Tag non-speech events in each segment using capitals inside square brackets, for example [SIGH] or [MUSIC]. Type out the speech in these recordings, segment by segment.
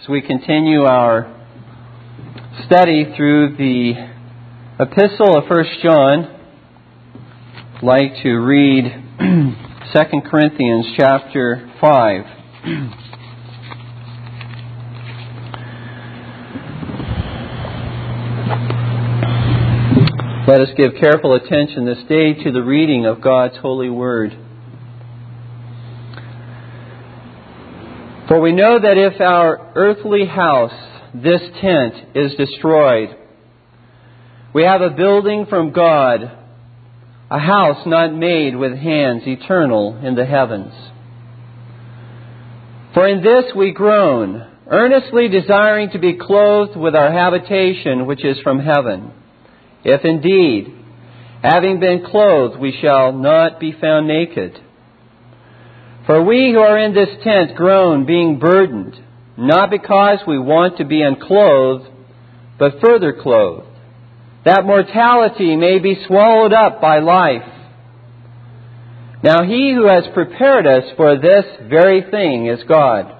as we continue our study through the epistle of 1 John, I'd like to read [CLEARS THROAT] 2 Corinthians chapter 5. Let us give careful attention this day to the reading of God's holy word. For we know that if our earthly house, this tent, is destroyed, we have a building from God, a house not made with hands, eternal in the heavens. For in this we groan, earnestly desiring to be clothed with our habitation which is from heaven. If indeed, having been clothed, we shall not be found naked. For we who are in this tent groan, being burdened, not because we want to be unclothed, but further clothed, that mortality may be swallowed up by life. Now he who has prepared us for this very thing is God,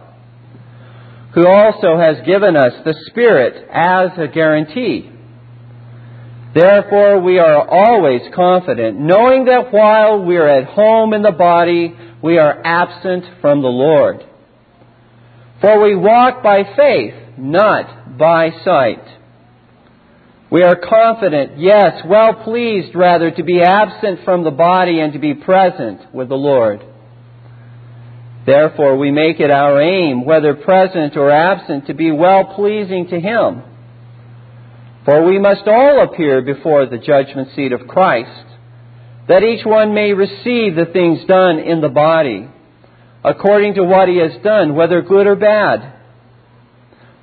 who also has given us the Spirit as a guarantee. Therefore we are always confident, knowing that while we are at home in the body, we are absent from the Lord. For we walk by faith, not by sight. We are confident, yes, well pleased rather to be absent from the body and to be present with the Lord. Therefore we make it our aim, whether present or absent, to be well pleasing to Him. For we must all appear before the judgment seat of Christ that each one may receive the things done in the body, according to what he has done, whether good or bad.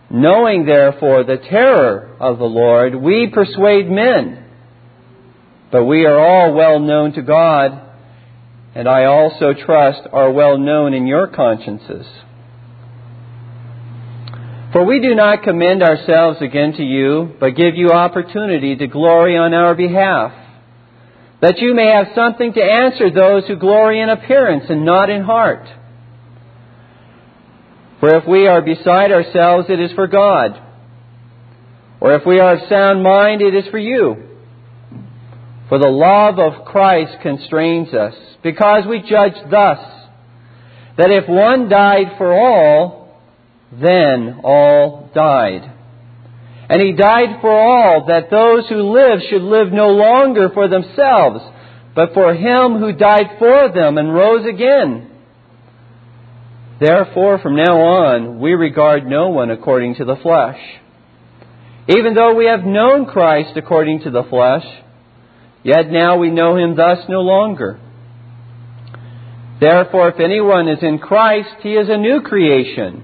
Knowing therefore the terror of the Lord, we persuade men. But we are all well known to God, and I also trust are well known in your consciences. For we do not commend ourselves again to you, but give you opportunity to glory on our behalf that you may have something to answer those who glory in appearance and not in heart. For if we are beside ourselves, it is for God. Or if we are of sound mind, it is for you. For the love of Christ constrains us, because we judge thus, that if one died for all, then all died. And he died for all, that those who live should live no longer for themselves, but for him who died for them and rose again. Therefore, from now on, we regard no one according to the flesh. Even though we have known Christ according to the flesh, yet now we know him thus no longer. Therefore, if anyone is in Christ, he is a new creation.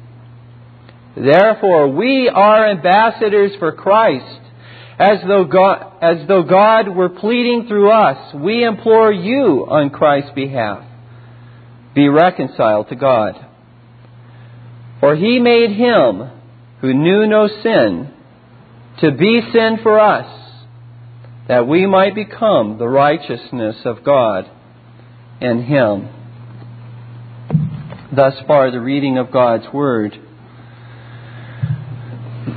Therefore, we are ambassadors for Christ. As though, God, as though God were pleading through us, we implore you on Christ's behalf. Be reconciled to God. For he made him who knew no sin to be sin for us, that we might become the righteousness of God in him. Thus far, the reading of God's Word. As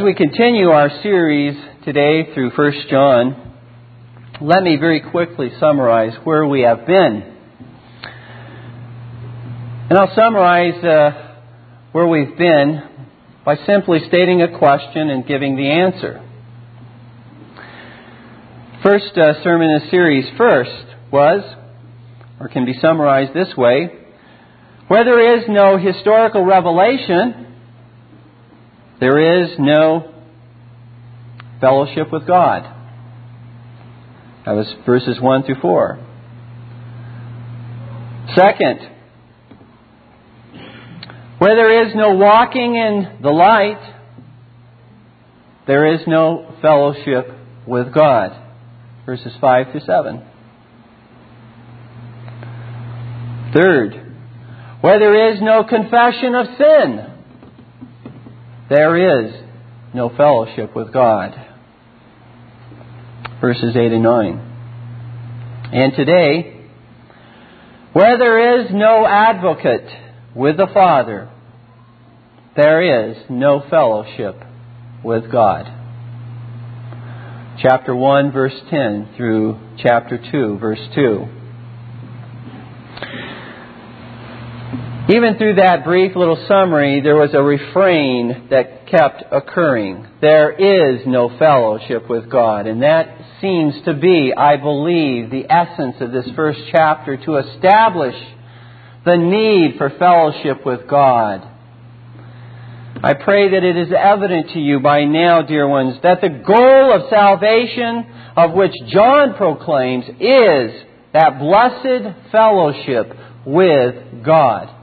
we continue our series today through 1 John, let me very quickly summarize where we have been. And I'll summarize uh, where we've been by simply stating a question and giving the answer. First uh, sermon in the series, first, was, or can be summarized this way, where there is no historical revelation, there is no fellowship with God. That was verses 1 through 4. Second, where there is no walking in the light, there is no fellowship with God. Verses 5 through 7. Third, where there is no confession of sin, there is no fellowship with God. Verses 8 and 9. And today, where there is no advocate with the Father, there is no fellowship with God. Chapter 1, verse 10 through chapter 2, verse 2. Even through that brief little summary, there was a refrain that kept occurring. There is no fellowship with God. And that seems to be, I believe, the essence of this first chapter to establish the need for fellowship with God. I pray that it is evident to you by now, dear ones, that the goal of salvation, of which John proclaims, is that blessed fellowship with God.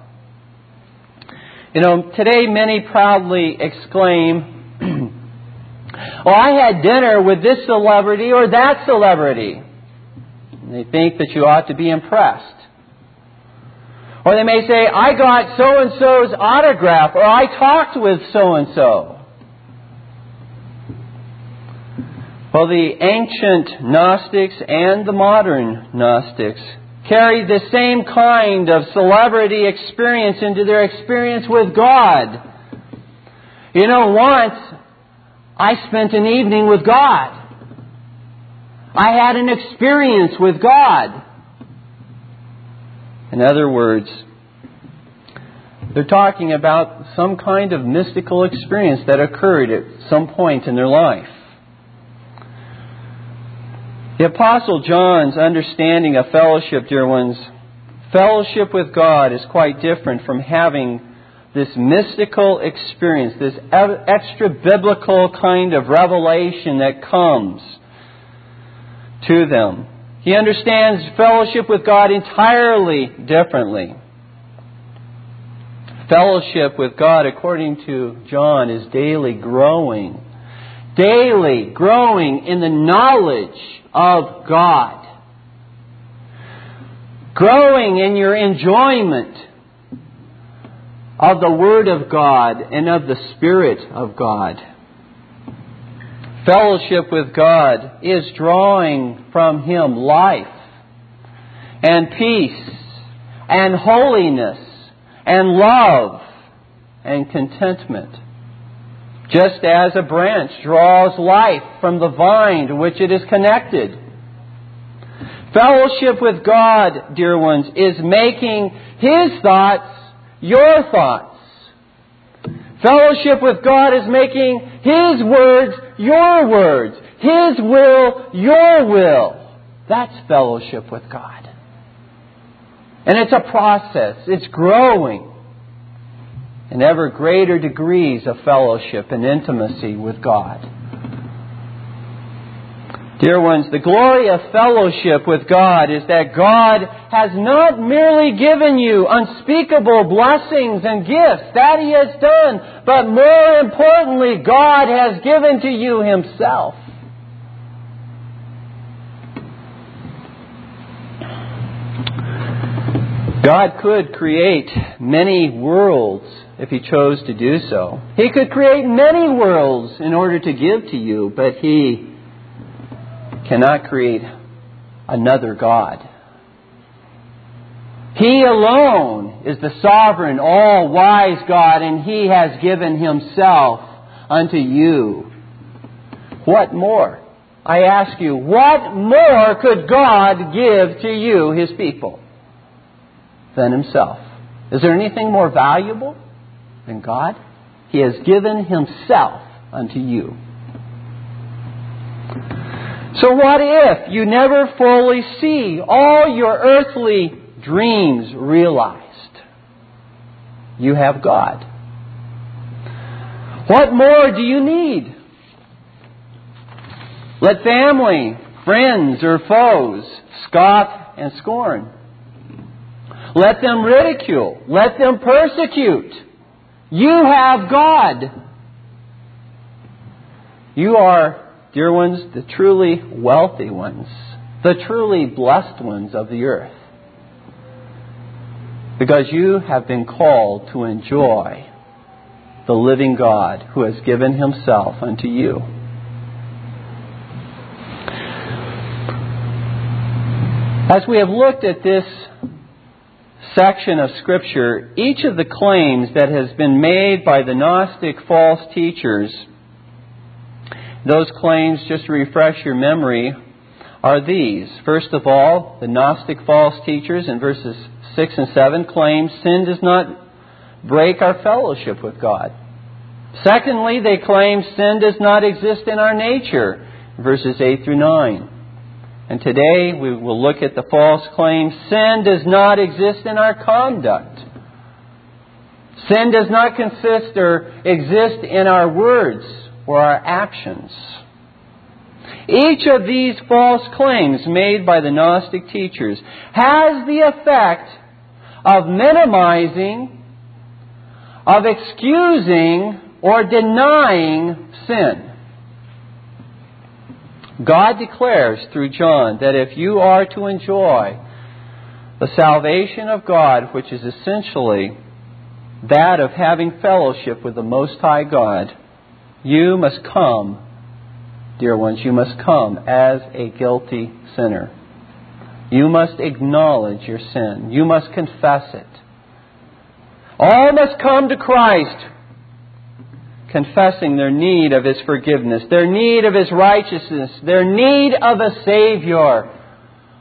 You know, today many proudly exclaim, [CLEARS THROAT] Oh, I had dinner with this celebrity or that celebrity. And they think that you ought to be impressed. Or they may say, I got so and so's autograph, or I talked with so and so. Well, the ancient Gnostics and the modern Gnostics carried the same kind of celebrity experience into their experience with God. You know, once I spent an evening with God. I had an experience with God. In other words, they're talking about some kind of mystical experience that occurred at some point in their life. The Apostle John's understanding of fellowship, dear ones, fellowship with God is quite different from having this mystical experience, this extra biblical kind of revelation that comes to them. He understands fellowship with God entirely differently. Fellowship with God, according to John, is daily growing. Daily growing in the knowledge of God. Growing in your enjoyment of the Word of God and of the Spirit of God. Fellowship with God is drawing from Him life and peace and holiness and love and contentment. Just as a branch draws life from the vine to which it is connected. Fellowship with God, dear ones, is making His thoughts your thoughts. Fellowship with God is making His words your words, His will your will. That's fellowship with God. And it's a process. It's growing in ever greater degrees of fellowship and intimacy with God. Dear ones, the glory of fellowship with God is that God has not merely given you unspeakable blessings and gifts, that He has done, but more importantly, God has given to you Himself. God could create many worlds if He chose to do so. He could create many worlds in order to give to you, but He cannot create another God. He alone is the sovereign, all wise God, and He has given Himself unto you. What more? I ask you, what more could God give to you, His people, than Himself? Is there anything more valuable than God? He has given Himself unto you. So what if you never fully see all your earthly dreams realized? You have God. What more do you need? Let family friends or foes, scoff and scorn. Let them ridicule. Let them persecute. You have God. You are, dear ones, the truly wealthy ones, the truly blessed ones of the earth. Because you have been called to enjoy the living God who has given himself unto you. As we have looked at this section of Scripture, each of the claims that has been made by the Gnostic false teachers, those claims, just to refresh your memory, are these. First of all, the Gnostic false teachers in verses 6 and 7 claim sin does not break our fellowship with God. Secondly, they claim sin does not exist in our nature, verses 8 through 9. And today we will look at the false claim sin does not exist in our conduct. Sin does not consist or exist in our words or our actions. Each of these false claims made by the Gnostic teachers has the effect of minimizing, of excusing, or denying sin. God declares through John that if you are to enjoy the salvation of God, which is essentially that of having fellowship with the Most High God, you must come, dear ones, you must come as a guilty sinner. You must acknowledge your sin. You must confess it. All must come to Christ confessing their need of His forgiveness, their need of His righteousness, their need of a Savior,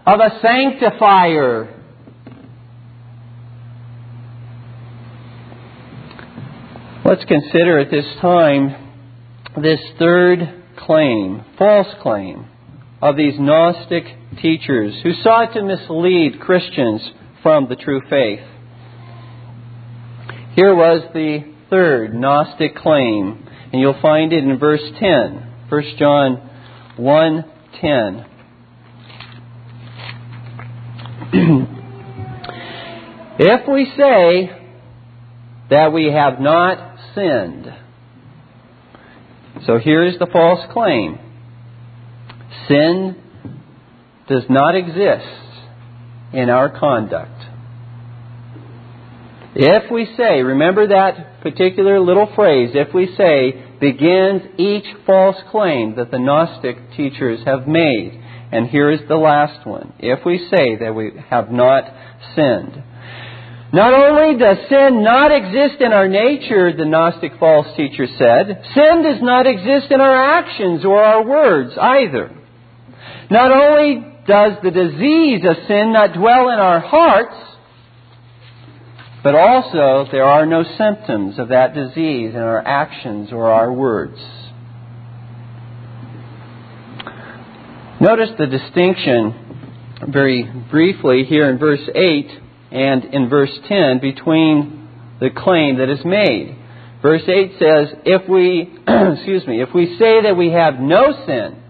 of a sanctifier. Let's consider at this time this third claim, false claim, of these Gnostic teachers who sought to mislead Christians from the true faith. Here was the third Gnostic claim, and you'll find it in verse 10. 1 John 1:10. [CLEARS THROAT] if we say that we have not sinned, so here's the false claim. Sin does not exist in our conduct. If we say, remember that particular little phrase, if we say, begins each false claim that the Gnostic teachers have made. And here is the last one. If we say that we have not sinned. Not only does sin not exist in our nature, the Gnostic false teacher said, sin does not exist in our actions or our words either. Not only does the disease of sin not dwell in our hearts, but also, there are no symptoms of that disease in our actions or our words. Notice the distinction very briefly here in verse 8 and in verse 10 between the claim that is made. Verse 8 says, if we, [CLEARS THROAT] excuse me, if we say that we have no sin,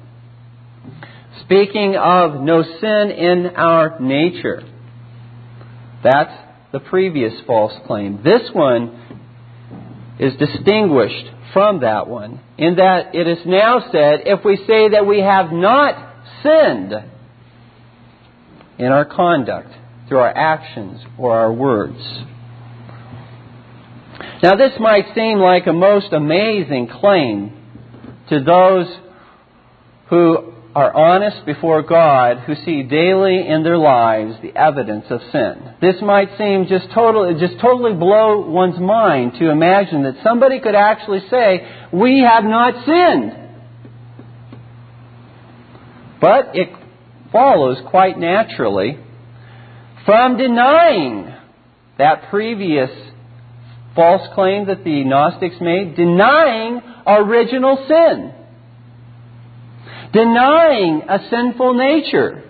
speaking of no sin in our nature, that's the previous false claim. This one is distinguished from that one in that it is now said if we say that we have not sinned in our conduct, through our actions or our words. Now, this might seem like a most amazing claim to those who are honest before God who see daily in their lives the evidence of sin. This might seem just totally, just totally blow one's mind to imagine that somebody could actually say, we have not sinned. But it follows quite naturally from denying that previous false claim that the Gnostics made, denying original sin denying a sinful nature,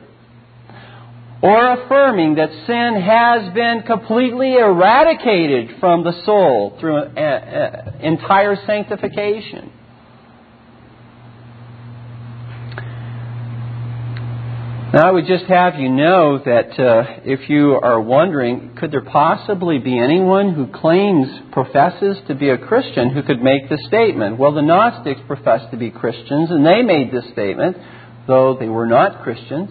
or affirming that sin has been completely eradicated from the soul through uh, uh, entire sanctification. Now, I would just have you know that uh, if you are wondering, could there possibly be anyone who claims, professes to be a Christian who could make this statement? Well, the Gnostics professed to be Christians, and they made this statement, though they were not Christians.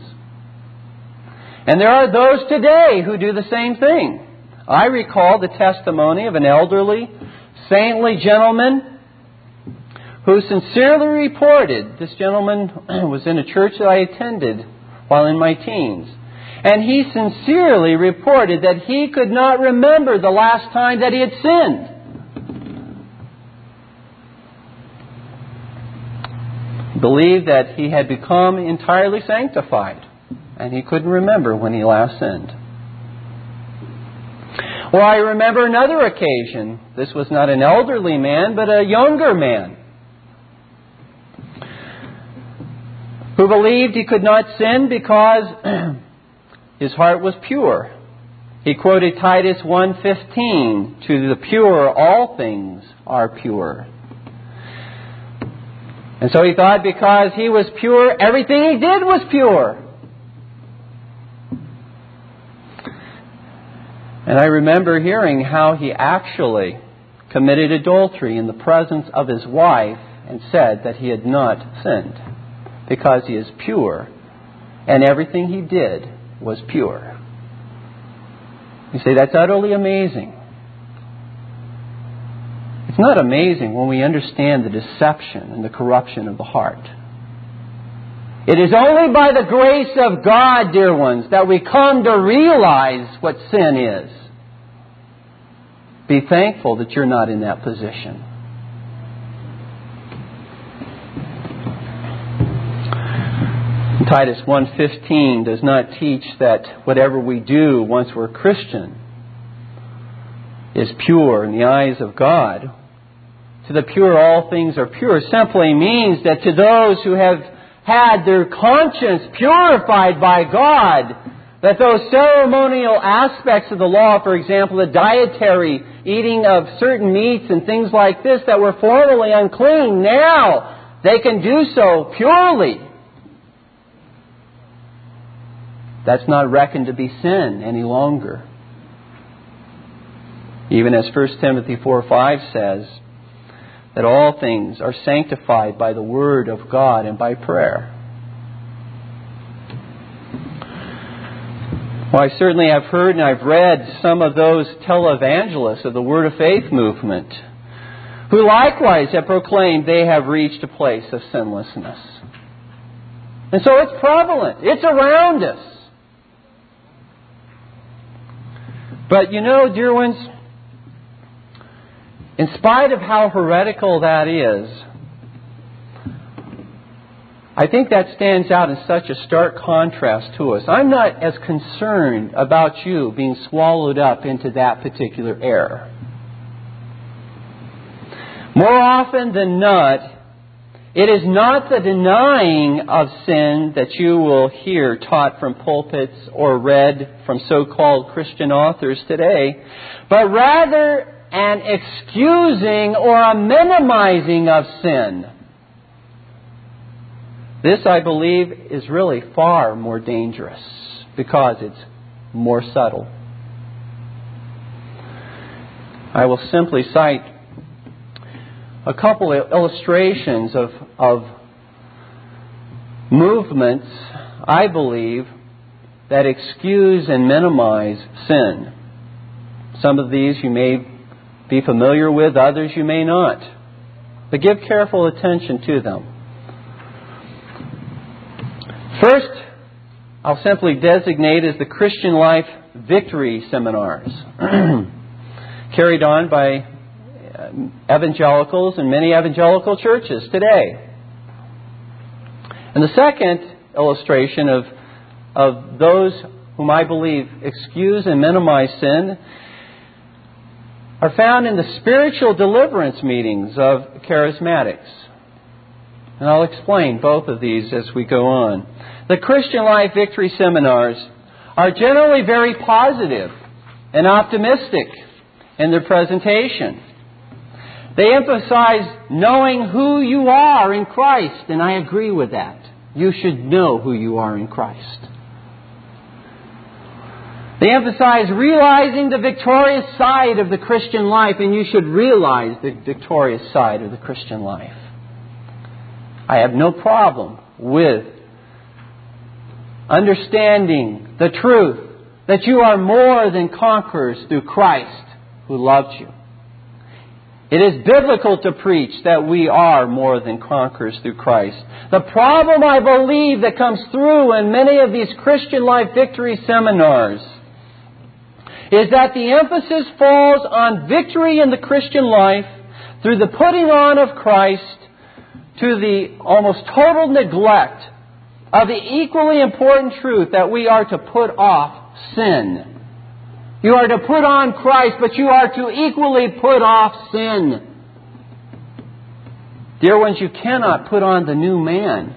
And there are those today who do the same thing. I recall the testimony of an elderly, saintly gentleman who sincerely reported, this gentleman [CLEARS THROAT] was in a church that I attended while in my teens. And he sincerely reported that he could not remember the last time that he had sinned. Believed that he had become entirely sanctified, and he couldn't remember when he last sinned. Well, I remember another occasion. This was not an elderly man, but a younger man who believed he could not sin because [CLEARS THROAT] his heart was pure. He quoted Titus 1:15, "To the pure all things are pure." And so he thought because he was pure, everything he did was pure. And I remember hearing how he actually committed adultery in the presence of his wife and said that he had not sinned because he is pure, and everything he did was pure. You say, that's utterly amazing. It's not amazing when we understand the deception and the corruption of the heart. It is only by the grace of God, dear ones, that we come to realize what sin is. Be thankful that you're not in that position. Titus 1:15 does not teach that whatever we do once we're Christian is pure in the eyes of God. To the pure all things are pure simply means that to those who have had their conscience purified by God, that those ceremonial aspects of the law, for example, the dietary eating of certain meats and things like this that were formerly unclean, now they can do so purely That's not reckoned to be sin any longer. Even as 1 Timothy 4 5 says, that all things are sanctified by the Word of God and by prayer. Well, I certainly have heard and I've read some of those televangelists of the Word of Faith movement who likewise have proclaimed they have reached a place of sinlessness. And so it's prevalent. It's around us. But you know, dear ones, in spite of how heretical that is, I think that stands out in such a stark contrast to us. I'm not as concerned about you being swallowed up into that particular error. More often than not, it is not the denying of sin that you will hear taught from pulpits or read from so called Christian authors today, but rather an excusing or a minimizing of sin. This, I believe, is really far more dangerous because it's more subtle. I will simply cite a couple of illustrations of, of movements, I believe, that excuse and minimize sin. Some of these you may be familiar with, others you may not. But give careful attention to them. First, I'll simply designate as the Christian Life Victory Seminars, [CLEARS THROAT] carried on by evangelicals and many evangelical churches today. And the second illustration of, of those whom I believe excuse and minimize sin are found in the spiritual deliverance meetings of charismatics. And I'll explain both of these as we go on. The Christian Life Victory Seminars are generally very positive and optimistic in their presentation. They emphasize knowing who you are in Christ, and I agree with that. You should know who you are in Christ. They emphasize realizing the victorious side of the Christian life, and you should realize the victorious side of the Christian life. I have no problem with understanding the truth that you are more than conquerors through Christ who loved you. It is biblical to preach that we are more than conquerors through Christ. The problem, I believe, that comes through in many of these Christian life victory seminars is that the emphasis falls on victory in the Christian life through the putting on of Christ to the almost total neglect of the equally important truth that we are to put off sin. You are to put on Christ, but you are to equally put off sin. Dear ones, you cannot put on the new man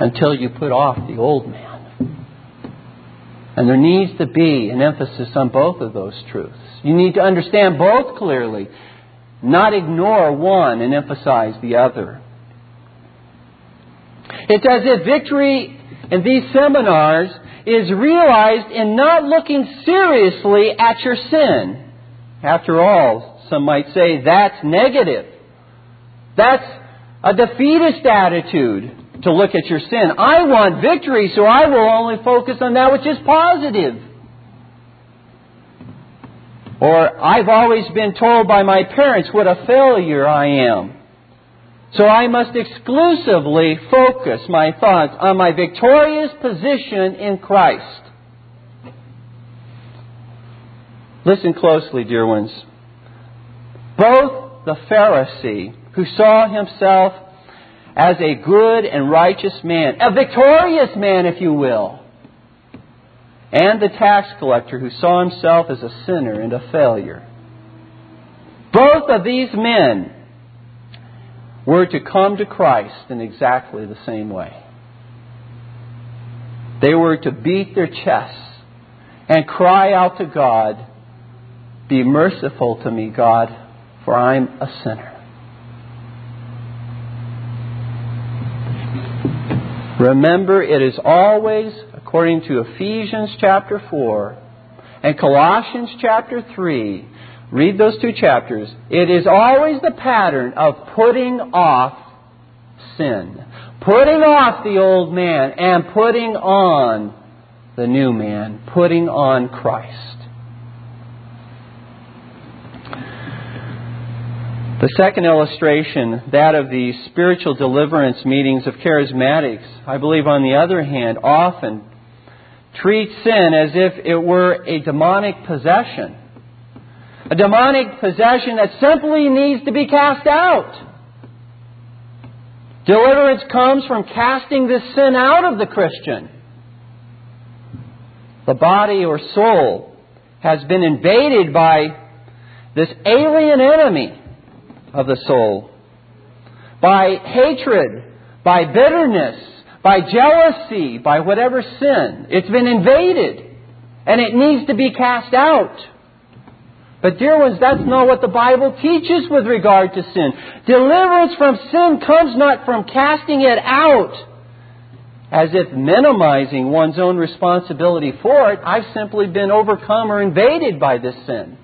until you put off the old man. And there needs to be an emphasis on both of those truths. You need to understand both clearly, not ignore one and emphasize the other. It's as if victory in these seminars is realized in not looking seriously at your sin. After all, some might say that's negative. That's a defeatist attitude to look at your sin. I want victory, so I will only focus on that which is positive. Or, I've always been told by my parents what a failure I am. So I must exclusively focus my thoughts on my victorious position in Christ. Listen closely, dear ones. Both the Pharisee, who saw himself as a good and righteous man, a victorious man, if you will, and the tax collector, who saw himself as a sinner and a failure. Both of these men were to come to Christ in exactly the same way. They were to beat their chests and cry out to God, Be merciful to me, God, for I'm a sinner. Remember, it is always, according to Ephesians chapter 4 and Colossians chapter 3, Read those two chapters. It is always the pattern of putting off sin. Putting off the old man and putting on the new man. Putting on Christ. The second illustration, that of the spiritual deliverance meetings of charismatics, I believe, on the other hand, often treats sin as if it were a demonic possession a demonic possession that simply needs to be cast out. Deliverance comes from casting this sin out of the Christian. The body or soul has been invaded by this alien enemy of the soul. By hatred, by bitterness, by jealousy, by whatever sin. It's been invaded. And it needs to be cast out. But, dear ones, that's not what the Bible teaches with regard to sin. Deliverance from sin comes not from casting it out, as if minimizing one's own responsibility for it. I've simply been overcome or invaded by this sin.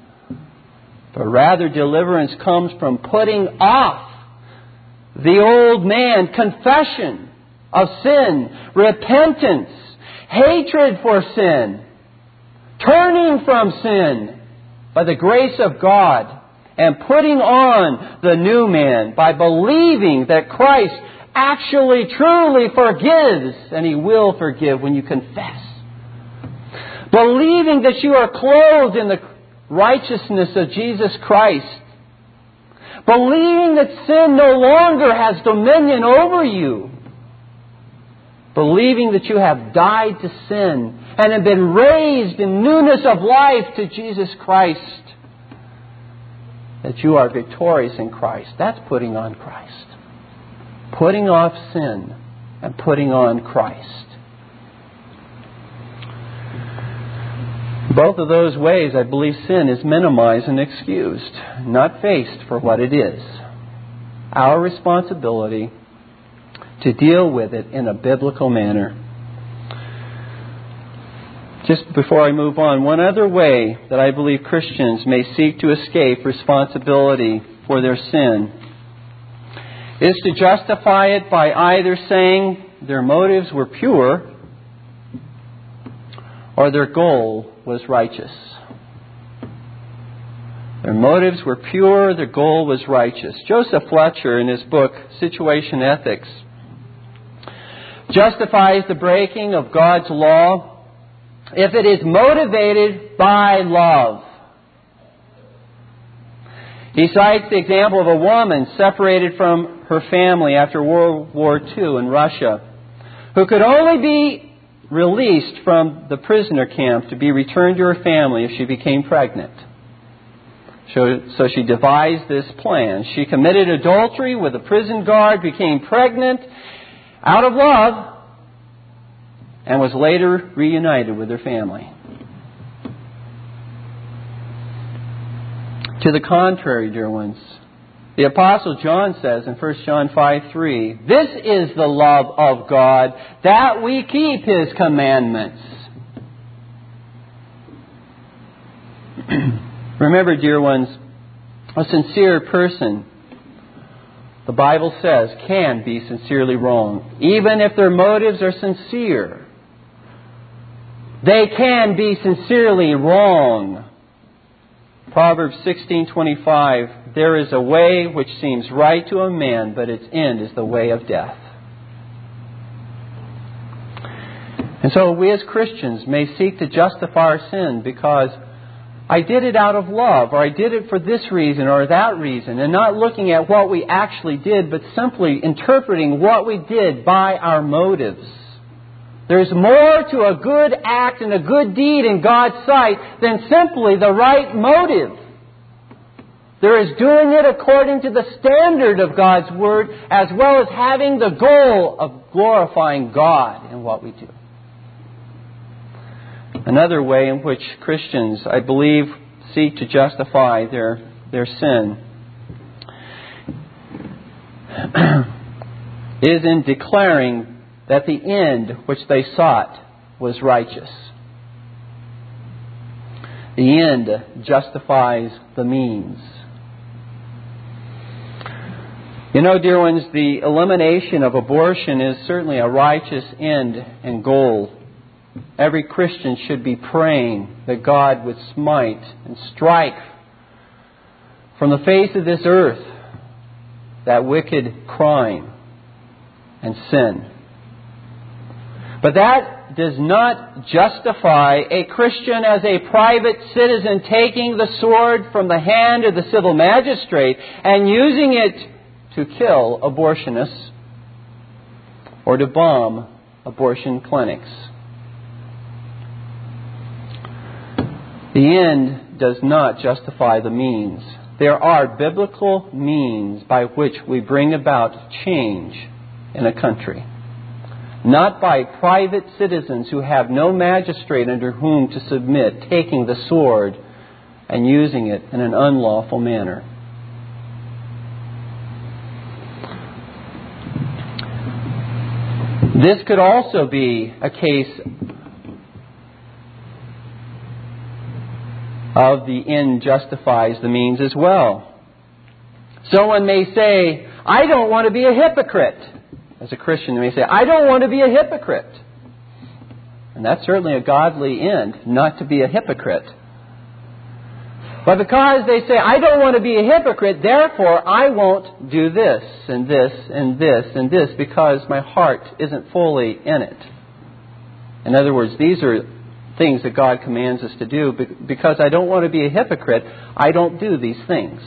But rather, deliverance comes from putting off the old man, confession of sin, repentance, hatred for sin, turning from sin by the grace of God and putting on the new man by believing that Christ actually truly forgives and he will forgive when you confess. Believing that you are clothed in the righteousness of Jesus Christ. Believing that sin no longer has dominion over you. Believing that you have died to sin and have been raised in newness of life to Jesus Christ. That you are victorious in Christ. That's putting on Christ. Putting off sin and putting on Christ. Both of those ways, I believe sin is minimized and excused, not faced for what it is. Our responsibility to deal with it in a biblical manner Just before I move on, one other way that I believe Christians may seek to escape responsibility for their sin is to justify it by either saying their motives were pure or their goal was righteous. Their motives were pure, their goal was righteous. Joseph Fletcher, in his book Situation Ethics, justifies the breaking of God's law if it is motivated by love. He cites the example of a woman separated from her family after World War II in Russia, who could only be released from the prisoner camp to be returned to her family if she became pregnant. So, so she devised this plan. She committed adultery with a prison guard, became pregnant out of love, and was later reunited with her family. To the contrary, dear ones, the Apostle John says in 1 John 5 3, This is the love of God, that we keep His commandments. [CLEARS THROAT] Remember, dear ones, a sincere person, the Bible says, can be sincerely wrong. Even if their motives are sincere, they can be sincerely wrong. Proverbs 16:25 There is a way which seems right to a man, but its end is the way of death. And so we as Christians may seek to justify our sin because I did it out of love, or I did it for this reason or that reason, and not looking at what we actually did, but simply interpreting what we did by our motives. There's more to a good act and a good deed in God's sight than simply the right motive. There is doing it according to the standard of God's Word, as well as having the goal of glorifying God in what we do. Another way in which Christians, I believe, seek to justify their, their sin [CLEARS THROAT] is in declaring that the end which they sought was righteous. The end justifies the means. You know, dear ones, the elimination of abortion is certainly a righteous end and goal Every Christian should be praying that God would smite and strike from the face of this earth that wicked crime and sin. But that does not justify a Christian as a private citizen taking the sword from the hand of the civil magistrate and using it to kill abortionists or to bomb abortion clinics. The end does not justify the means. There are biblical means by which we bring about change in a country. Not by private citizens who have no magistrate under whom to submit, taking the sword and using it in an unlawful manner. This could also be a case of the end justifies the means as well. Someone may say, I don't want to be a hypocrite. As a Christian, they may say, I don't want to be a hypocrite. And that's certainly a godly end, not to be a hypocrite. But because they say, I don't want to be a hypocrite, therefore I won't do this and this and this and this because my heart isn't fully in it. In other words, these are things that God commands us to do because I don't want to be a hypocrite, I don't do these things.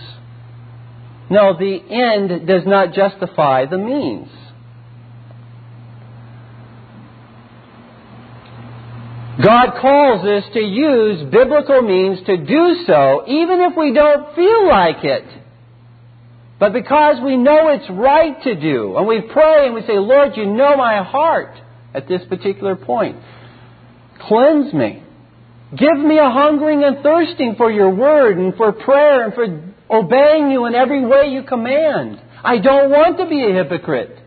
No, the end does not justify the means. God calls us to use biblical means to do so, even if we don't feel like it. But because we know it's right to do, and we pray and we say, Lord, you know my heart at this particular point. Cleanse me. Give me a hungering and thirsting for your word and for prayer and for obeying you in every way you command. I don't want to be a hypocrite.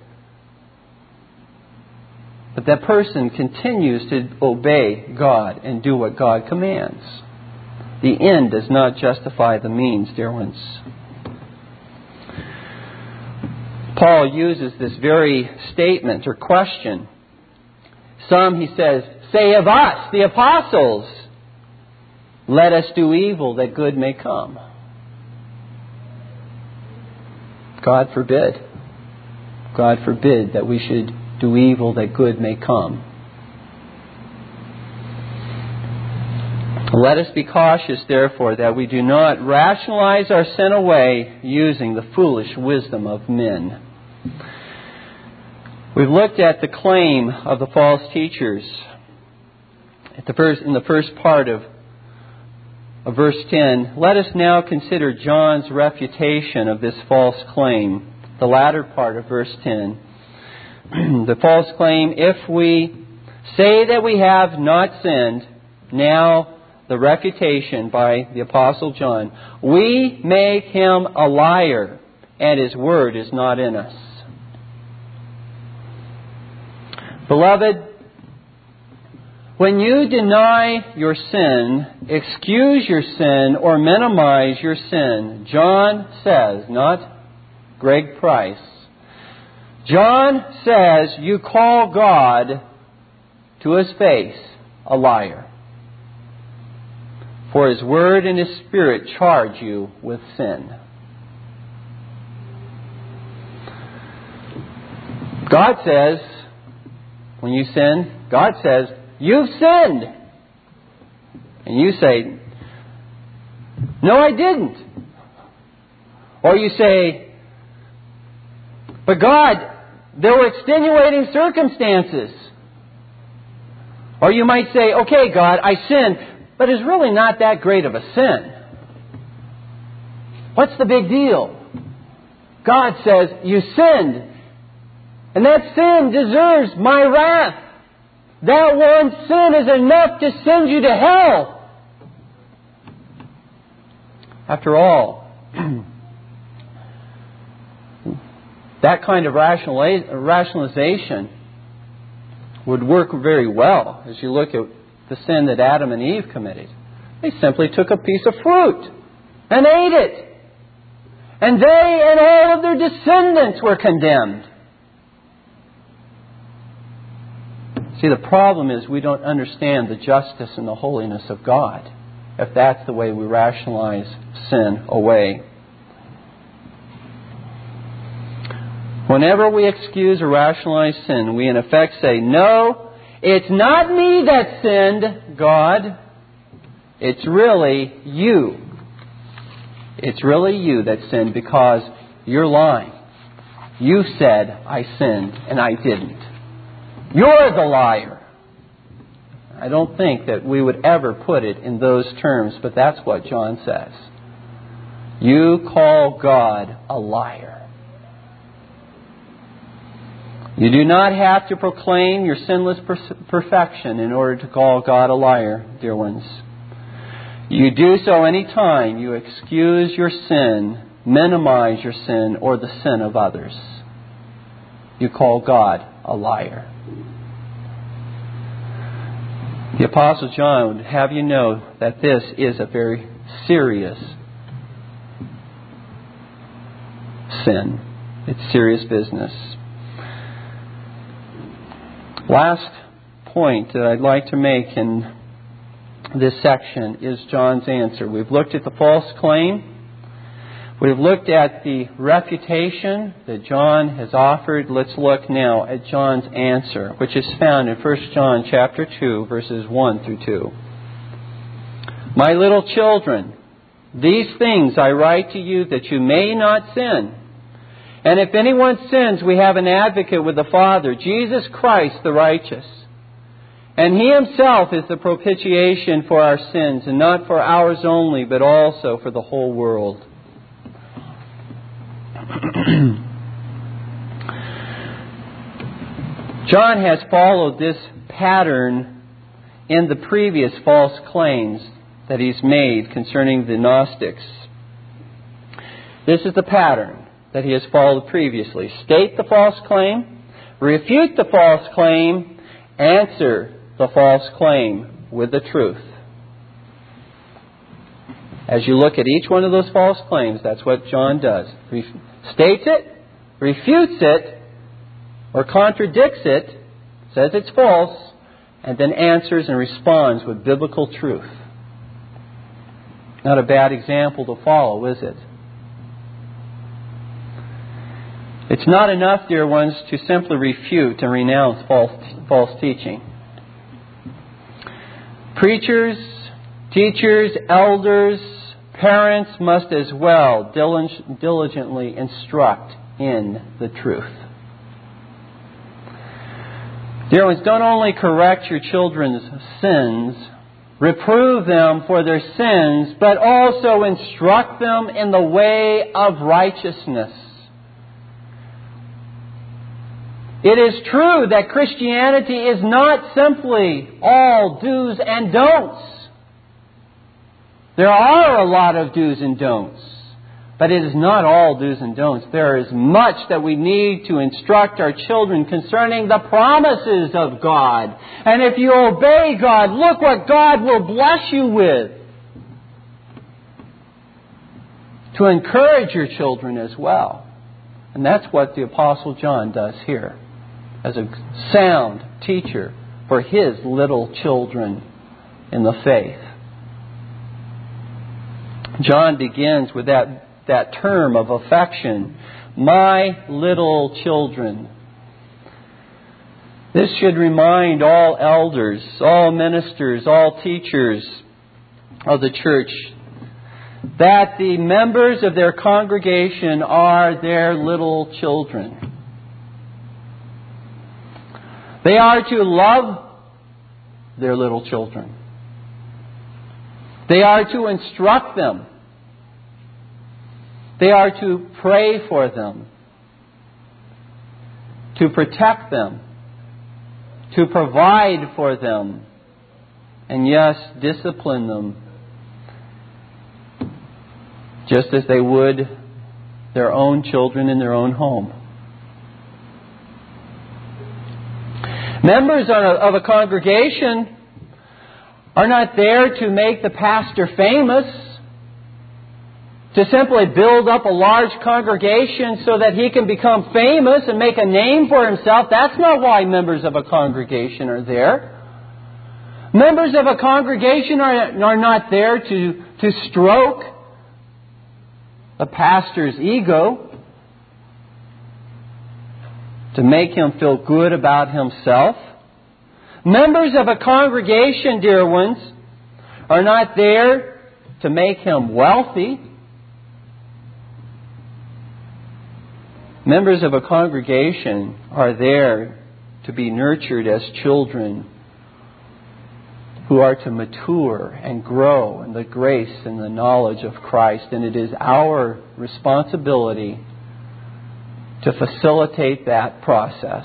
But that person continues to obey God and do what God commands. The end does not justify the means, dear ones. Paul uses this very statement or question. Some, he says, say of us, the apostles, let us do evil that good may come. God forbid. God forbid that we should do evil that good may come. Let us be cautious, therefore, that we do not rationalize our sin away using the foolish wisdom of men. We've looked at the claim of the false teachers the first, in the first part of, of verse 10. Let us now consider John's refutation of this false claim, the latter part of verse 10. [CLEARS THROAT] the false claim, if we say that we have not sinned, now the refutation by the Apostle John, we make him a liar, and his word is not in us. Beloved, when you deny your sin, excuse your sin, or minimize your sin, John says, not Greg Price, John says you call God to his face a liar. For his word and his spirit charge you with sin. God says, when you sin, God says, You've sinned. And you say, No, I didn't. Or you say, But God, there were extenuating circumstances. Or you might say, Okay, God, I sinned, but it's really not that great of a sin. What's the big deal? God says, You sinned. And that sin deserves my wrath. That one sin is enough to send you to hell. After all, [CLEARS THROAT] that kind of rationalization would work very well as you look at the sin that Adam and Eve committed. They simply took a piece of fruit and ate it. And they and all of their descendants were condemned. See, the problem is we don't understand the justice and the holiness of God if that's the way we rationalize sin away. Whenever we excuse or rationalize sin, we in effect say, No, it's not me that sinned, God. It's really you. It's really you that sinned because you're lying. You said I sinned and I didn't. You're the liar. I don't think that we would ever put it in those terms, but that's what John says. You call God a liar. You do not have to proclaim your sinless perfection in order to call God a liar, dear ones. You do so any time you excuse your sin, minimize your sin, or the sin of others. You call God a liar. The Apostle John would have you know that this is a very serious sin. It's serious business. Last point that I'd like to make in this section is John's answer. We've looked at the false claim. We've looked at the refutation that John has offered. Let's look now at John's answer, which is found in 1 John chapter 2 verses 1 through 2. My little children, these things I write to you that you may not sin. And if anyone sins, we have an advocate with the Father, Jesus Christ the righteous. And he himself is the propitiation for our sins, and not for ours only, but also for the whole world. [CLEARS THROAT] John has followed this pattern in the previous false claims that he's made concerning the Gnostics. This is the pattern that he has followed previously. State the false claim, refute the false claim, answer the false claim with the truth. As you look at each one of those false claims, that's what John does. He states it, refutes it, or contradicts it, says it's false, and then answers and responds with biblical truth. Not a bad example to follow, is it? It's not enough, dear ones, to simply refute and renounce false, false teaching. Preachers, teachers, elders, parents must as well diligently instruct in the truth. Dear ones, don't only correct your children's sins, reprove them for their sins, but also instruct them in the way of righteousness. It is true that Christianity is not simply all do's and don'ts. There are a lot of do's and don'ts, but it is not all do's and don'ts. There is much that we need to instruct our children concerning the promises of God. And if you obey God, look what God will bless you with. To encourage your children as well. And that's what the Apostle John does here as a sound teacher for his little children in the faith. John begins with that, that term of affection, my little children. This should remind all elders, all ministers, all teachers of the church that the members of their congregation are their little children. They are to love their little children. They are to instruct them. They are to pray for them, to protect them, to provide for them, and yes, discipline them just as they would their own children in their own home. Members of a congregation are not there to make the pastor famous, to simply build up a large congregation so that he can become famous and make a name for himself. That's not why members of a congregation are there. Members of a congregation are, are not there to, to stroke a pastor's ego to make him feel good about himself. Members of a congregation, dear ones, are not there to make him wealthy. Members of a congregation are there to be nurtured as children who are to mature and grow in the grace and the knowledge of Christ. And it is our responsibility to facilitate that process,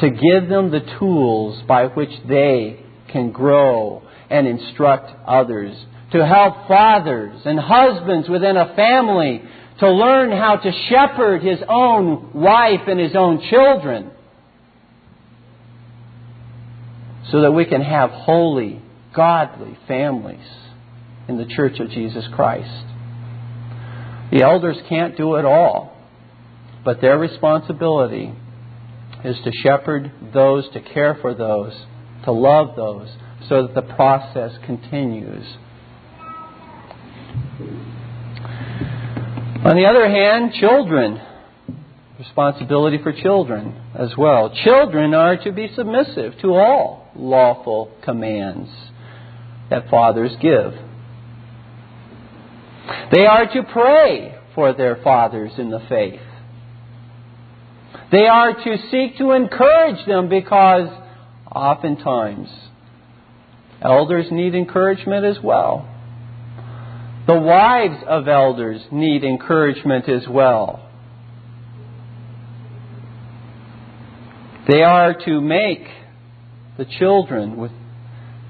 to give them the tools by which they can grow and instruct others, to help fathers and husbands within a family to learn how to shepherd his own wife and his own children so that we can have holy, godly families in the Church of Jesus Christ. The elders can't do it all. But their responsibility is to shepherd those, to care for those, to love those, so that the process continues. On the other hand, children, responsibility for children as well. Children are to be submissive to all lawful commands that fathers give. They are to pray for their fathers in the faith. They are to seek to encourage them because oftentimes elders need encouragement as well. The wives of elders need encouragement as well. They are to make the children with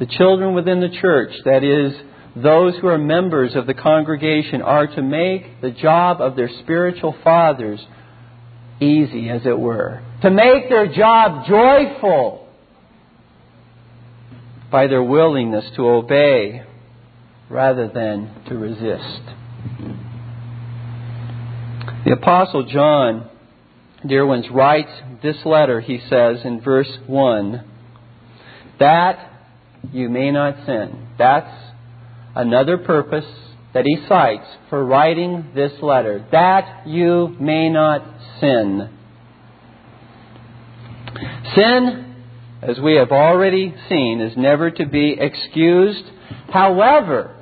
the children within the church, that is, those who are members of the congregation, are to make the job of their spiritual fathers easy, as it were, to make their job joyful by their willingness to obey rather than to resist. The Apostle John, dear ones, writes this letter, he says in verse 1, that you may not sin. That's another purpose that he cites for writing this letter, that you may not sin. Sin, as we have already seen, is never to be excused. However,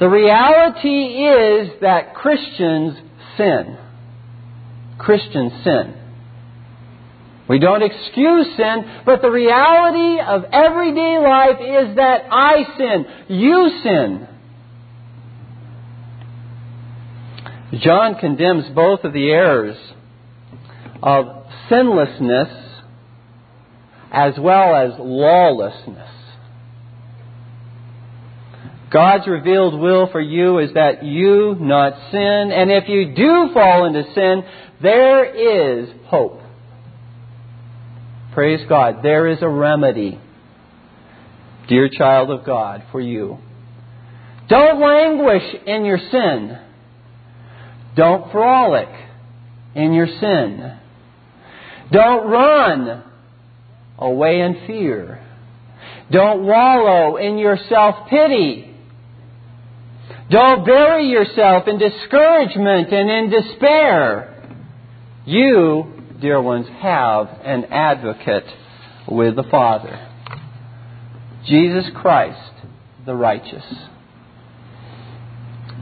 the reality is that Christians sin. Christians sin. We don't excuse sin, but the reality of everyday life is that I sin, you sin. John condemns both of the errors of sinlessness as well as lawlessness. God's revealed will for you is that you not sin, and if you do fall into sin, there is hope. Praise God. There is a remedy, dear child of God, for you. Don't languish in your sin. Don't frolic in your sin. Don't run away in fear. Don't wallow in your self pity. Don't bury yourself in discouragement and in despair. You, dear ones, have an advocate with the Father Jesus Christ, the righteous.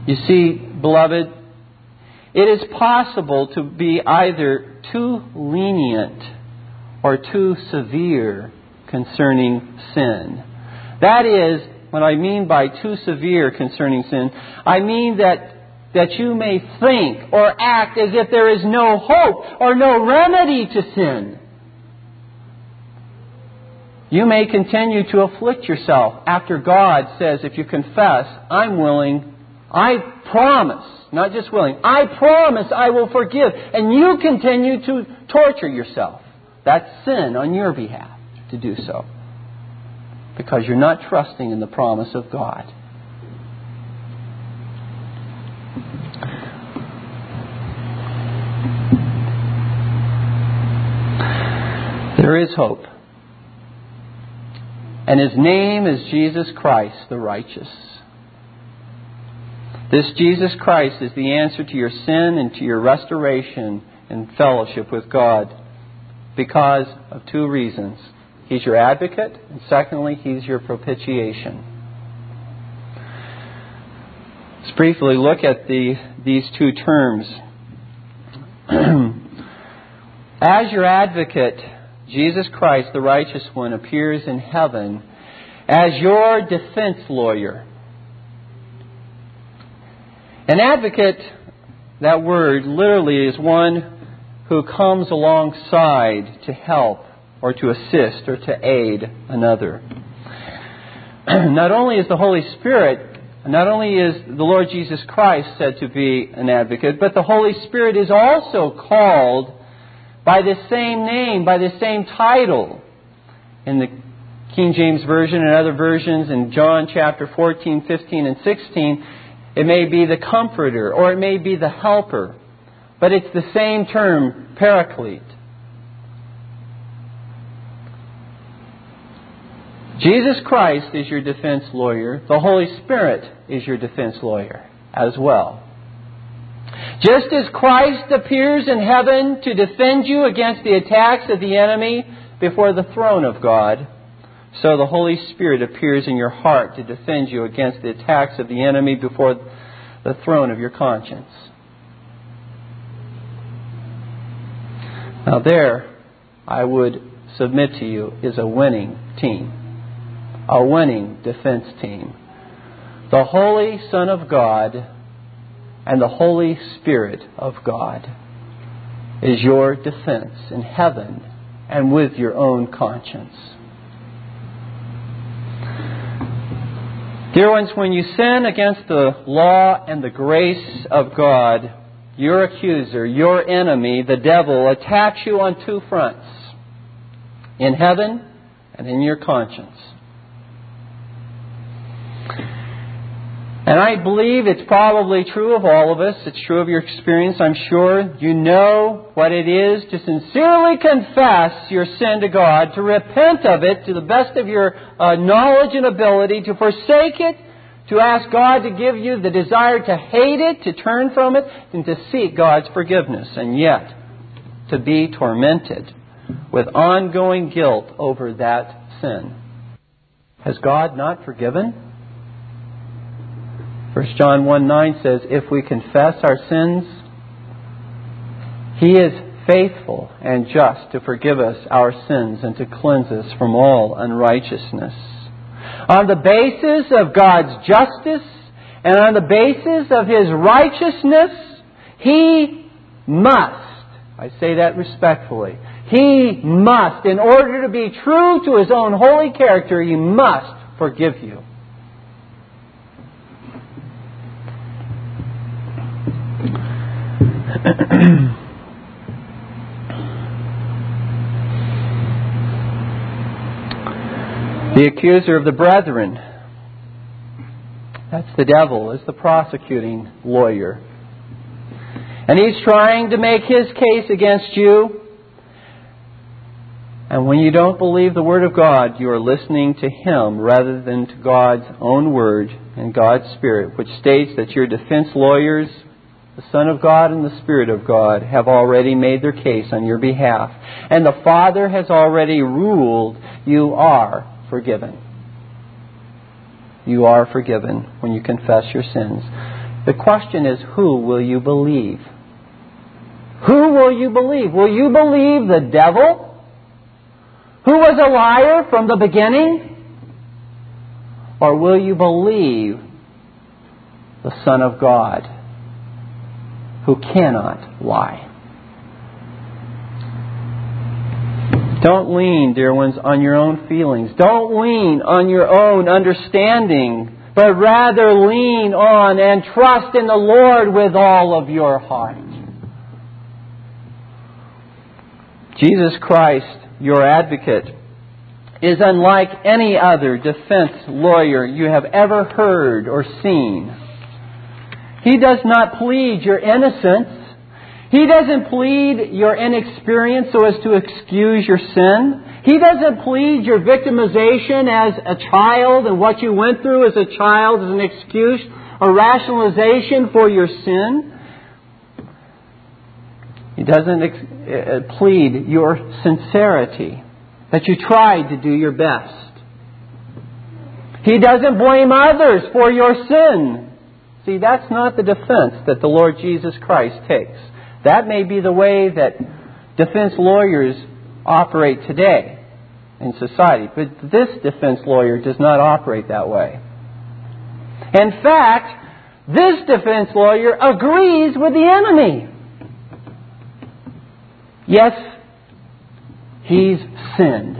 You see, beloved, it is possible to be either too lenient or too severe concerning sin. That is, what I mean by too severe concerning sin, I mean that, that you may think or act as if there is no hope or no remedy to sin. You may continue to afflict yourself after God says, if you confess, I'm willing, I promise not just willing. I promise I will forgive. And you continue to torture yourself. That's sin on your behalf to do so. Because you're not trusting in the promise of God. There is hope. And his name is Jesus Christ the righteous. This Jesus Christ is the answer to your sin and to your restoration and fellowship with God because of two reasons. He's your advocate, and secondly, He's your propitiation. Let's briefly look at the, these two terms. [CLEARS THROAT] As your advocate, Jesus Christ, the righteous one, appears in heaven as your defense lawyer. An advocate, that word literally is one who comes alongside to help or to assist or to aid another. [CLEARS THROAT] not only is the Holy Spirit, not only is the Lord Jesus Christ said to be an advocate, but the Holy Spirit is also called by the same name, by the same title. In the King James Version and other versions, in John chapter 14, 15, and 16, it may be the comforter, or it may be the helper. But it's the same term, paraclete. Jesus Christ is your defense lawyer. The Holy Spirit is your defense lawyer as well. Just as Christ appears in heaven to defend you against the attacks of the enemy before the throne of God, so the Holy Spirit appears in your heart to defend you against the attacks of the enemy before the throne of your conscience. Now, there, I would submit to you, is a winning team, a winning defense team. The Holy Son of God and the Holy Spirit of God is your defense in heaven and with your own conscience. Dear ones, when you sin against the law and the grace of God, your accuser, your enemy, the devil, attacks you on two fronts in heaven and in your conscience. And I believe it's probably true of all of us. It's true of your experience, I'm sure. You know what it is to sincerely confess your sin to God, to repent of it to the best of your uh, knowledge and ability, to forsake it, to ask God to give you the desire to hate it, to turn from it, and to seek God's forgiveness. And yet, to be tormented with ongoing guilt over that sin. Has God not forgiven? 1 John 1 9 says, If we confess our sins, He is faithful and just to forgive us our sins and to cleanse us from all unrighteousness. On the basis of God's justice and on the basis of His righteousness, He must, I say that respectfully, He must, in order to be true to His own holy character, He must forgive you. [COUGHS] the accuser of the brethren, that's the devil, is the prosecuting lawyer. And he's trying to make his case against you. And when you don't believe the Word of God, you are listening to him rather than to God's own Word and God's Spirit, which states that your defense lawyers the Son of God and the Spirit of God have already made their case on your behalf. And the Father has already ruled you are forgiven. You are forgiven when you confess your sins. The question is, who will you believe? Who will you believe? Will you believe the devil, who was a liar from the beginning? Or will you believe the Son of God? Who cannot lie. Don't lean, dear ones, on your own feelings. Don't lean on your own understanding, but rather lean on and trust in the Lord with all of your heart. Jesus Christ, your advocate, is unlike any other defense lawyer you have ever heard or seen. He does not plead your innocence. He doesn't plead your inexperience so as to excuse your sin. He doesn't plead your victimization as a child and what you went through as a child as an excuse or rationalization for your sin. He doesn't ex- uh, plead your sincerity, that you tried to do your best. He doesn't blame others for your sin. See, that's not the defense that the Lord Jesus Christ takes. That may be the way that defense lawyers operate today in society, but this defense lawyer does not operate that way. In fact, this defense lawyer agrees with the enemy. Yes, he's sinned.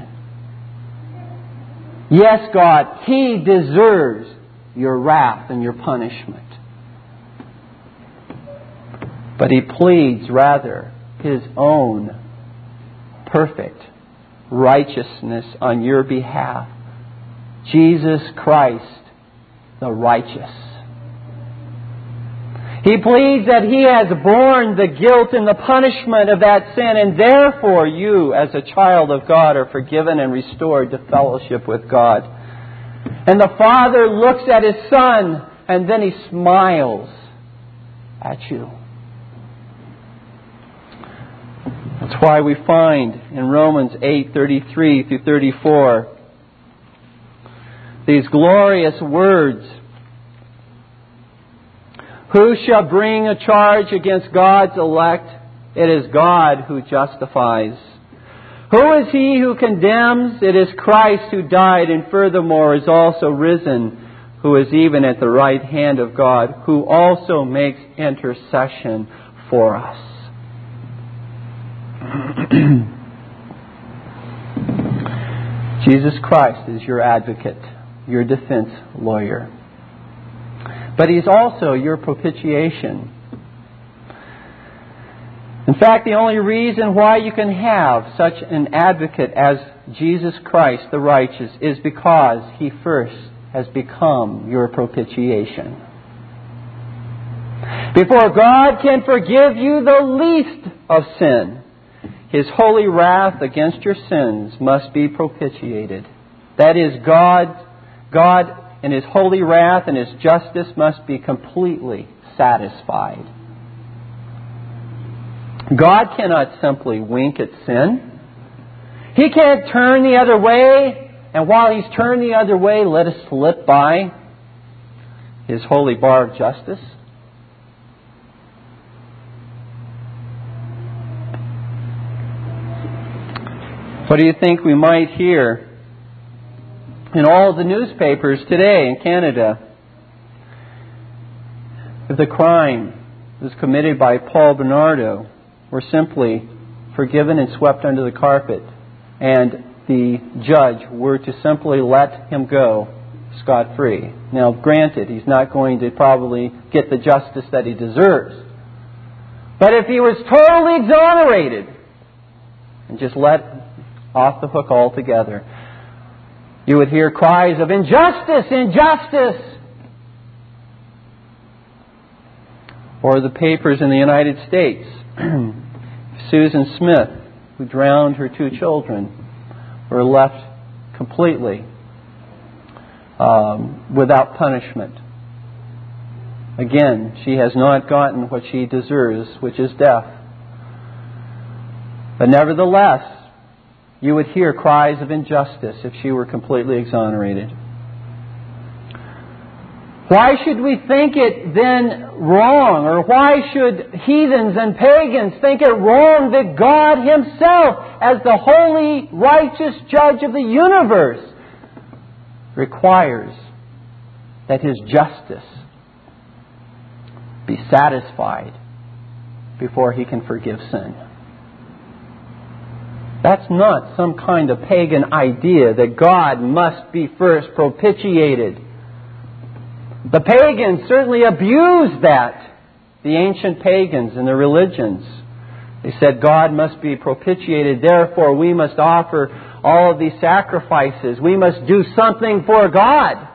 Yes, God, he deserves your wrath and your punishment. But he pleads rather his own perfect righteousness on your behalf. Jesus Christ, the righteous. He pleads that He has borne the guilt and the punishment of that sin, and therefore you, as a child of God, are forgiven and restored to fellowship with God. And the Father looks at His Son, and then He smiles at you. That's why we find in Romans 8:33 through 34 these glorious words. Who shall bring a charge against God's elect? It is God who justifies. Who is he who condemns? It is Christ who died and furthermore is also risen, who is even at the right hand of God, who also makes intercession for us. [CLEARS THROAT] Jesus Christ is your advocate, your defense lawyer. But He's also your propitiation. In fact, the only reason why you can have such an advocate as Jesus Christ the righteous is because he first has become your propitiation. Before God can forgive you the least of sin, his holy wrath against your sins must be propitiated. That is, God, God in his holy wrath and his justice must be completely satisfied. God cannot simply wink at sin. He can't turn the other way, and while he's turned the other way, let us slip by his holy bar of justice. What do you think we might hear in all the newspapers today in Canada? If the crime was committed by Paul Bernardo were simply forgiven and swept under the carpet, and the judge were to simply let him go scot free. Now, granted, he's not going to probably get the justice that he deserves. But if he was totally exonerated and just let off the hook altogether. You would hear cries of injustice, injustice. Or the papers in the United States. [CLEARS THROAT] Susan Smith, who drowned her two children, were left completely um, without punishment. Again, she has not gotten what she deserves, which is death. But nevertheless, you would hear cries of injustice if she were completely exonerated. Why should we think it then wrong, or why should heathens and pagans think it wrong that God Himself, as the holy, righteous judge of the universe, requires that His justice be satisfied before He can forgive sin? That's not some kind of pagan idea that God must be first propitiated. The pagans certainly abused that. The ancient pagans and their religions. They said God must be propitiated, therefore we must offer all of these sacrifices. We must do something for God.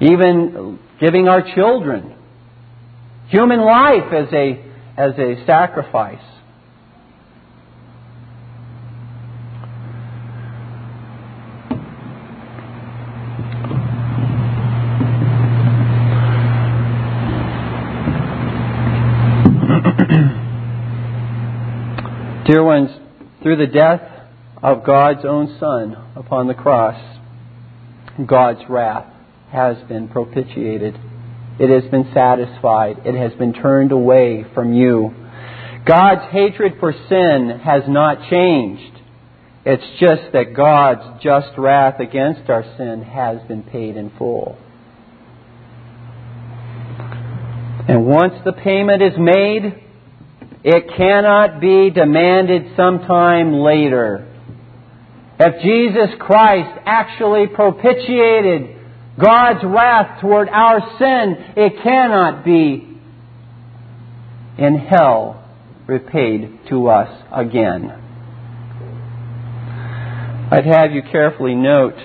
Even giving our children human life as a as a sacrifice. [CLEARS THROAT] Dear ones, through the death of God's own Son upon the cross, God's wrath has been propitiated. It has been satisfied. It has been turned away from you. God's hatred for sin has not changed. It's just that God's just wrath against our sin has been paid in full. And once the payment is made, it cannot be demanded sometime later. If Jesus Christ actually propitiated God's wrath toward our sin, it cannot be in hell repaid to us again. I'd have you carefully note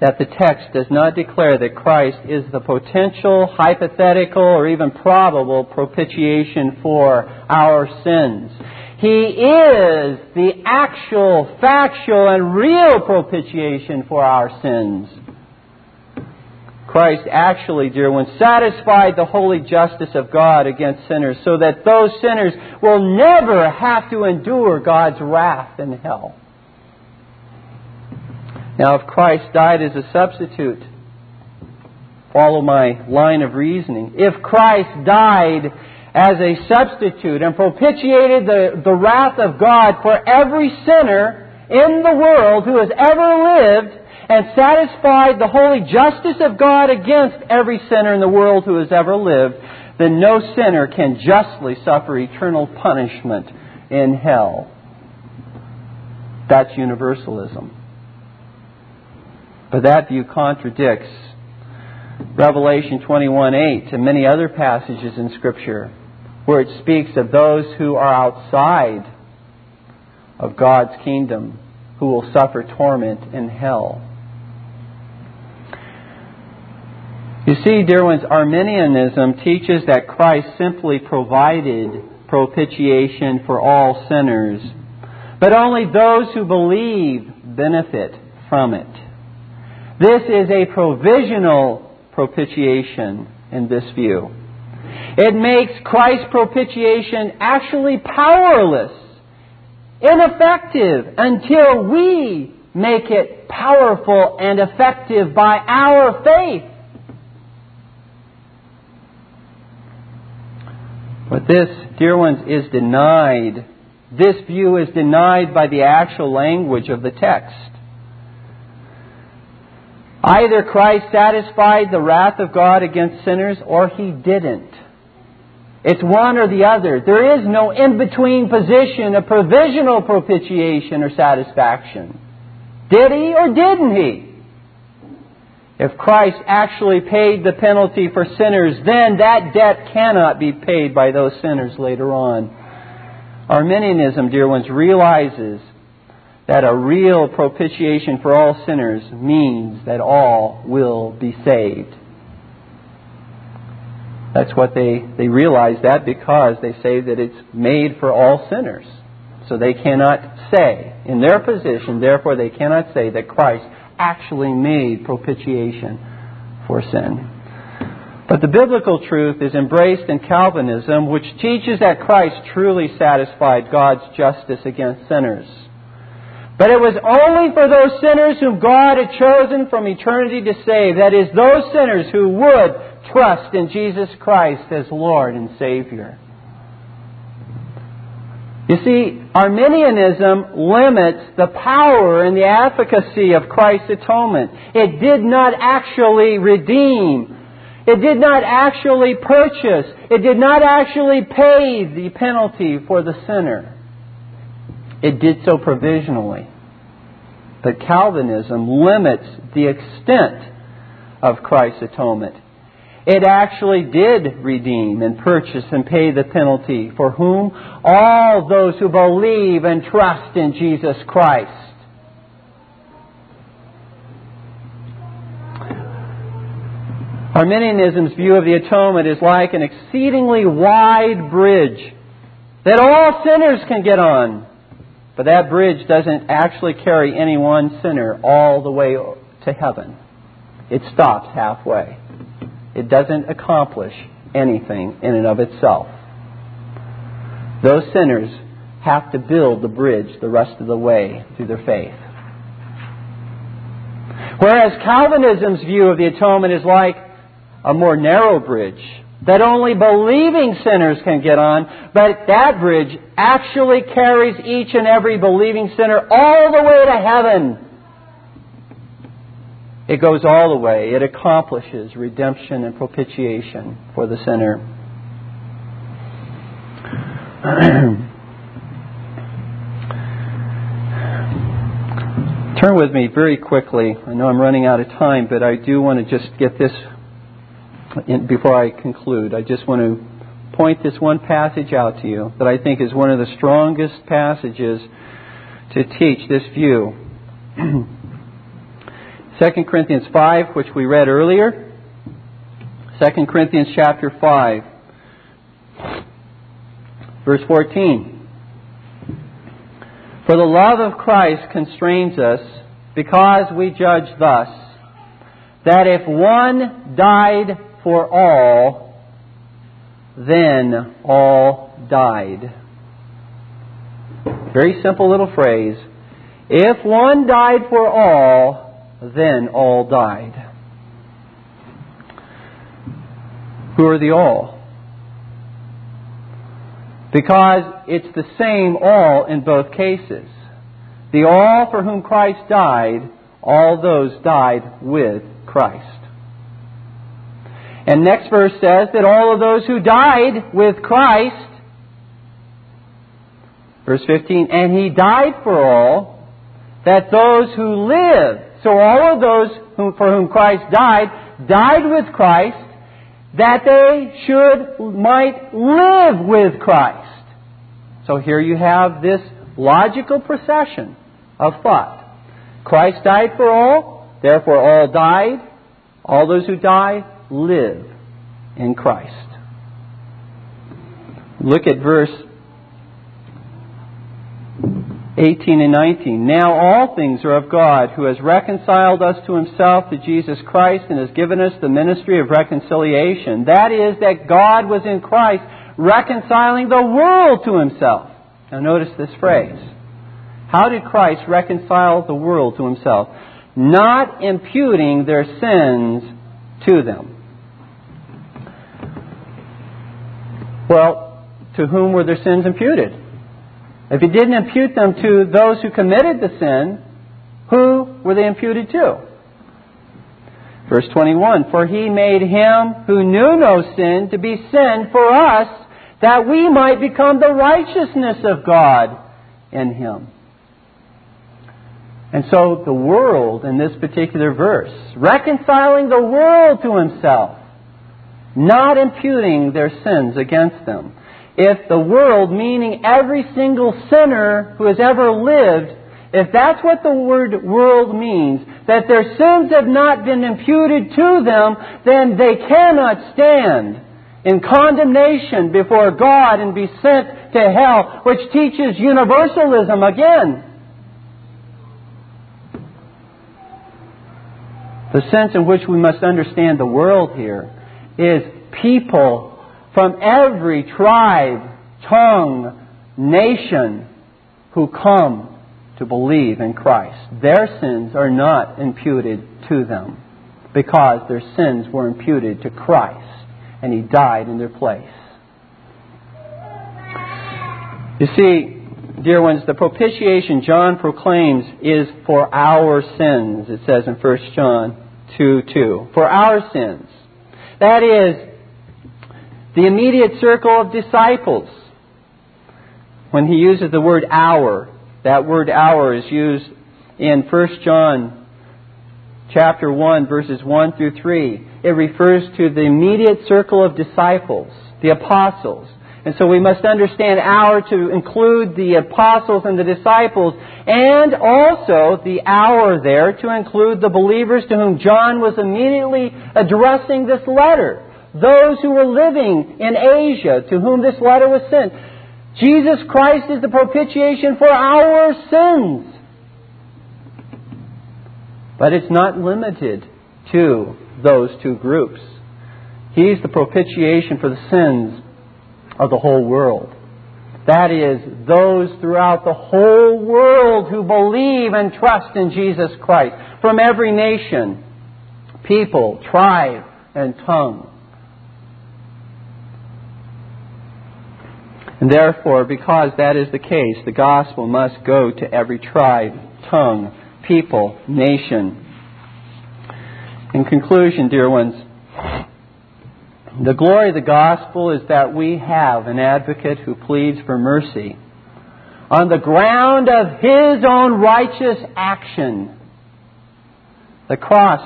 that the text does not declare that Christ is the potential, hypothetical, or even probable propitiation for our sins. He is the actual, factual, and real propitiation for our sins. Christ actually, dear ones, satisfied the holy justice of God against sinners so that those sinners will never have to endure God's wrath in hell. Now, if Christ died as a substitute, follow my line of reasoning. If Christ died as a substitute and propitiated the, the wrath of God for every sinner in the world who has ever lived, and satisfied the holy justice of God against every sinner in the world who has ever lived, then no sinner can justly suffer eternal punishment in hell. That's universalism. But that view contradicts Revelation 21:8 and many other passages in Scripture where it speaks of those who are outside of God's kingdom who will suffer torment in hell. You see, dear ones, Arminianism teaches that Christ simply provided propitiation for all sinners, but only those who believe benefit from it. This is a provisional propitiation in this view. It makes Christ's propitiation actually powerless, ineffective, until we make it powerful and effective by our faith. But this, dear ones, is denied. This view is denied by the actual language of the text. Either Christ satisfied the wrath of God against sinners or he didn't. It's one or the other. There is no in between position of provisional propitiation or satisfaction. Did he or didn't he? If Christ actually paid the penalty for sinners, then that debt cannot be paid by those sinners later on. Arminianism, dear ones, realizes that a real propitiation for all sinners means that all will be saved. That's what they, they realize that because they say that it's made for all sinners. So they cannot say, in their position, therefore they cannot say that Christ actually made propitiation for sin. But the biblical truth is embraced in Calvinism, which teaches that Christ truly satisfied God's justice against sinners. But it was only for those sinners whom God had chosen from eternity to save, that is, those sinners who would trust in Jesus Christ as Lord and Savior. You see, Arminianism limits the power and the efficacy of Christ's atonement. It did not actually redeem. It did not actually purchase. It did not actually pay the penalty for the sinner. It did so provisionally. But Calvinism limits the extent of Christ's atonement. It actually did redeem and purchase and pay the penalty for whom? All those who believe and trust in Jesus Christ. Arminianism's view of the atonement is like an exceedingly wide bridge that all sinners can get on. But that bridge doesn't actually carry any one sinner all the way to heaven. It stops halfway. It doesn't accomplish anything in and of itself. Those sinners have to build the bridge the rest of the way through their faith. Whereas Calvinism's view of the atonement is like a more narrow bridge that only believing sinners can get on, but that bridge actually carries each and every believing sinner all the way to heaven. It goes all the way. It accomplishes redemption and propitiation for the sinner. [CLEARS THROAT] Turn with me very quickly. I know I'm running out of time, but I do want to just get this in, before I conclude. I just want to point this one passage out to you that I think is one of the strongest passages to teach this view. [CLEARS THROAT] 2 Corinthians 5, which we read earlier. 2 Corinthians chapter 5, verse 14. For the love of Christ constrains us because we judge thus, that if one died for all, then all died. Very simple little phrase. If one died for all, then all died. Who are the all? Because it's the same all in both cases. The all for whom Christ died, all those died with Christ. And next verse says that all of those who died with Christ, verse 15, and he died for all, that those who live so all of those who, for whom Christ died died with Christ, that they should, might live with Christ. So here you have this logical procession of thought. Christ died for all, therefore all died. All those who die live in Christ. Look at verse 18 and 19. Now all things are of God, who has reconciled us to himself through Jesus Christ and has given us the ministry of reconciliation. That is, that God was in Christ reconciling the world to himself. Now notice this phrase. How did Christ reconcile the world to himself? Not imputing their sins to them. Well, to whom were their sins imputed? If he didn't impute them to those who committed the sin, who were they imputed to? Verse 21 For he made him who knew no sin to be sin for us, that we might become the righteousness of God in him. And so the world in this particular verse, reconciling the world to himself, not imputing their sins against them if the world, meaning every single sinner who has ever lived, if that's what the word world means, that their sins have not been imputed to them, then they cannot stand in condemnation before God and be sent to hell, which teaches universalism again. The sense in which we must understand the world here is people from every tribe, tongue, nation who come to believe in Christ. Their sins are not imputed to them because their sins were imputed to Christ and He died in their place. You see, dear ones, the propitiation John proclaims is for our sins, it says in 1 John 2 2. For our sins. That is, the immediate circle of disciples. When he uses the word our, that word our is used in 1 John chapter 1 verses 1 through 3. It refers to the immediate circle of disciples, the apostles. And so we must understand our to include the apostles and the disciples, and also the our there to include the believers to whom John was immediately addressing this letter those who were living in Asia to whom this letter was sent. Jesus Christ is the propitiation for our sins. But it's not limited to those two groups. He's the propitiation for the sins of the whole world. That is, those throughout the whole world who believe and trust in Jesus Christ, from every nation, people, tribe, and tongue. And therefore, because that is the case, the gospel must go to every tribe, tongue, people, nation. In conclusion, dear ones, the glory of the gospel is that we have an advocate who pleads for mercy on the ground of his own righteous action. The cross,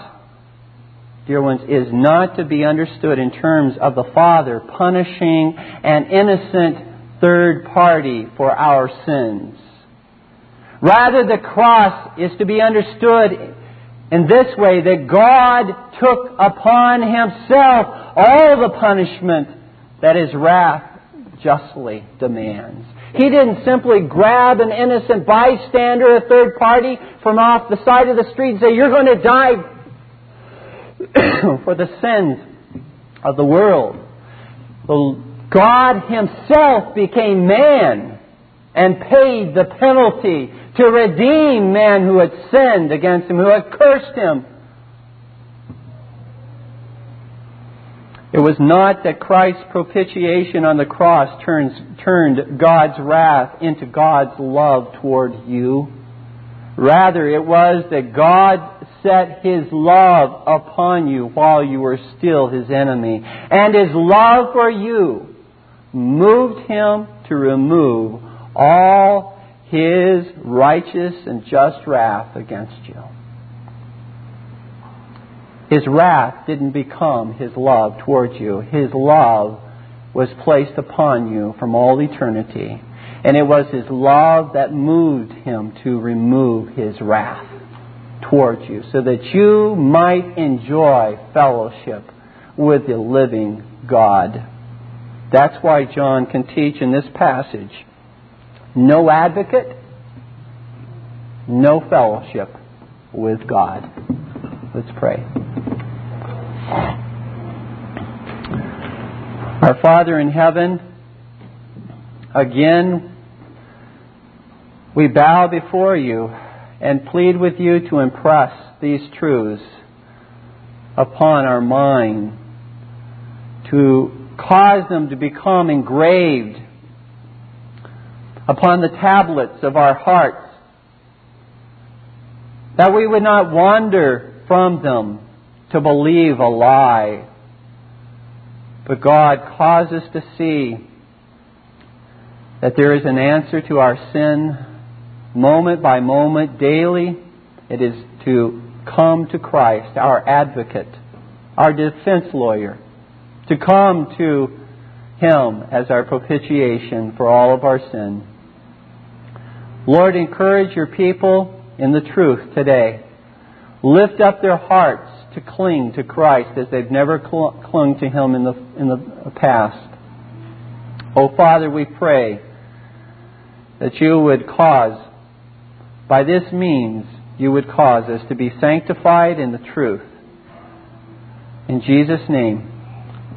dear ones, is not to be understood in terms of the Father punishing an innocent third party for our sins. Rather, the cross is to be understood in this way that God took upon Himself all the punishment that His wrath justly demands. He didn't simply grab an innocent bystander, a third party, from off the side of the street and say, You're going to die [COUGHS] for the sins of the world. The God Himself became man and paid the penalty to redeem man who had sinned against Him, who had cursed Him. It was not that Christ's propitiation on the cross turns, turned God's wrath into God's love toward you. Rather, it was that God set His love upon you while you were still His enemy. And His love for you moved him to remove all his righteous and just wrath against you. His wrath didn't become His love towards you. His love was placed upon you from all eternity. And it was His love that moved Him to remove His wrath towards you so that you might enjoy fellowship with the living God. That's why John can teach in this passage no advocate, no fellowship with God. Let's pray. Our Father in heaven, again, we bow before you and plead with you to impress these truths upon our mind, to cause them to become engraved upon the tablets of our hearts, that we would not wander from them to believe a lie. But God cause us to see that there is an answer to our sin moment by moment, daily. It is to come to Christ, our advocate, our defense lawyer, to come to Him as our propitiation for all of our sin. Lord, encourage your people in the truth today. Lift up their hearts to cling to Christ as they've never clung to Him in the, in the past. Oh, Father, we pray that you would cause, by this means, you would cause us to be sanctified in the truth. In Jesus' name,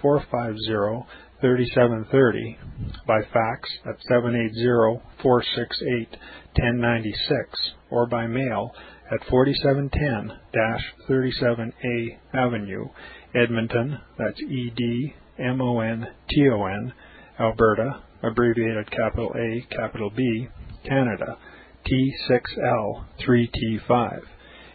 450 3730 by fax at 780-468-1096 or by mail at 4710-37A Avenue, Edmonton, that's E-D-M-O-N-T-O-N, Alberta, abbreviated capital A, capital B, Canada, T6L3T5.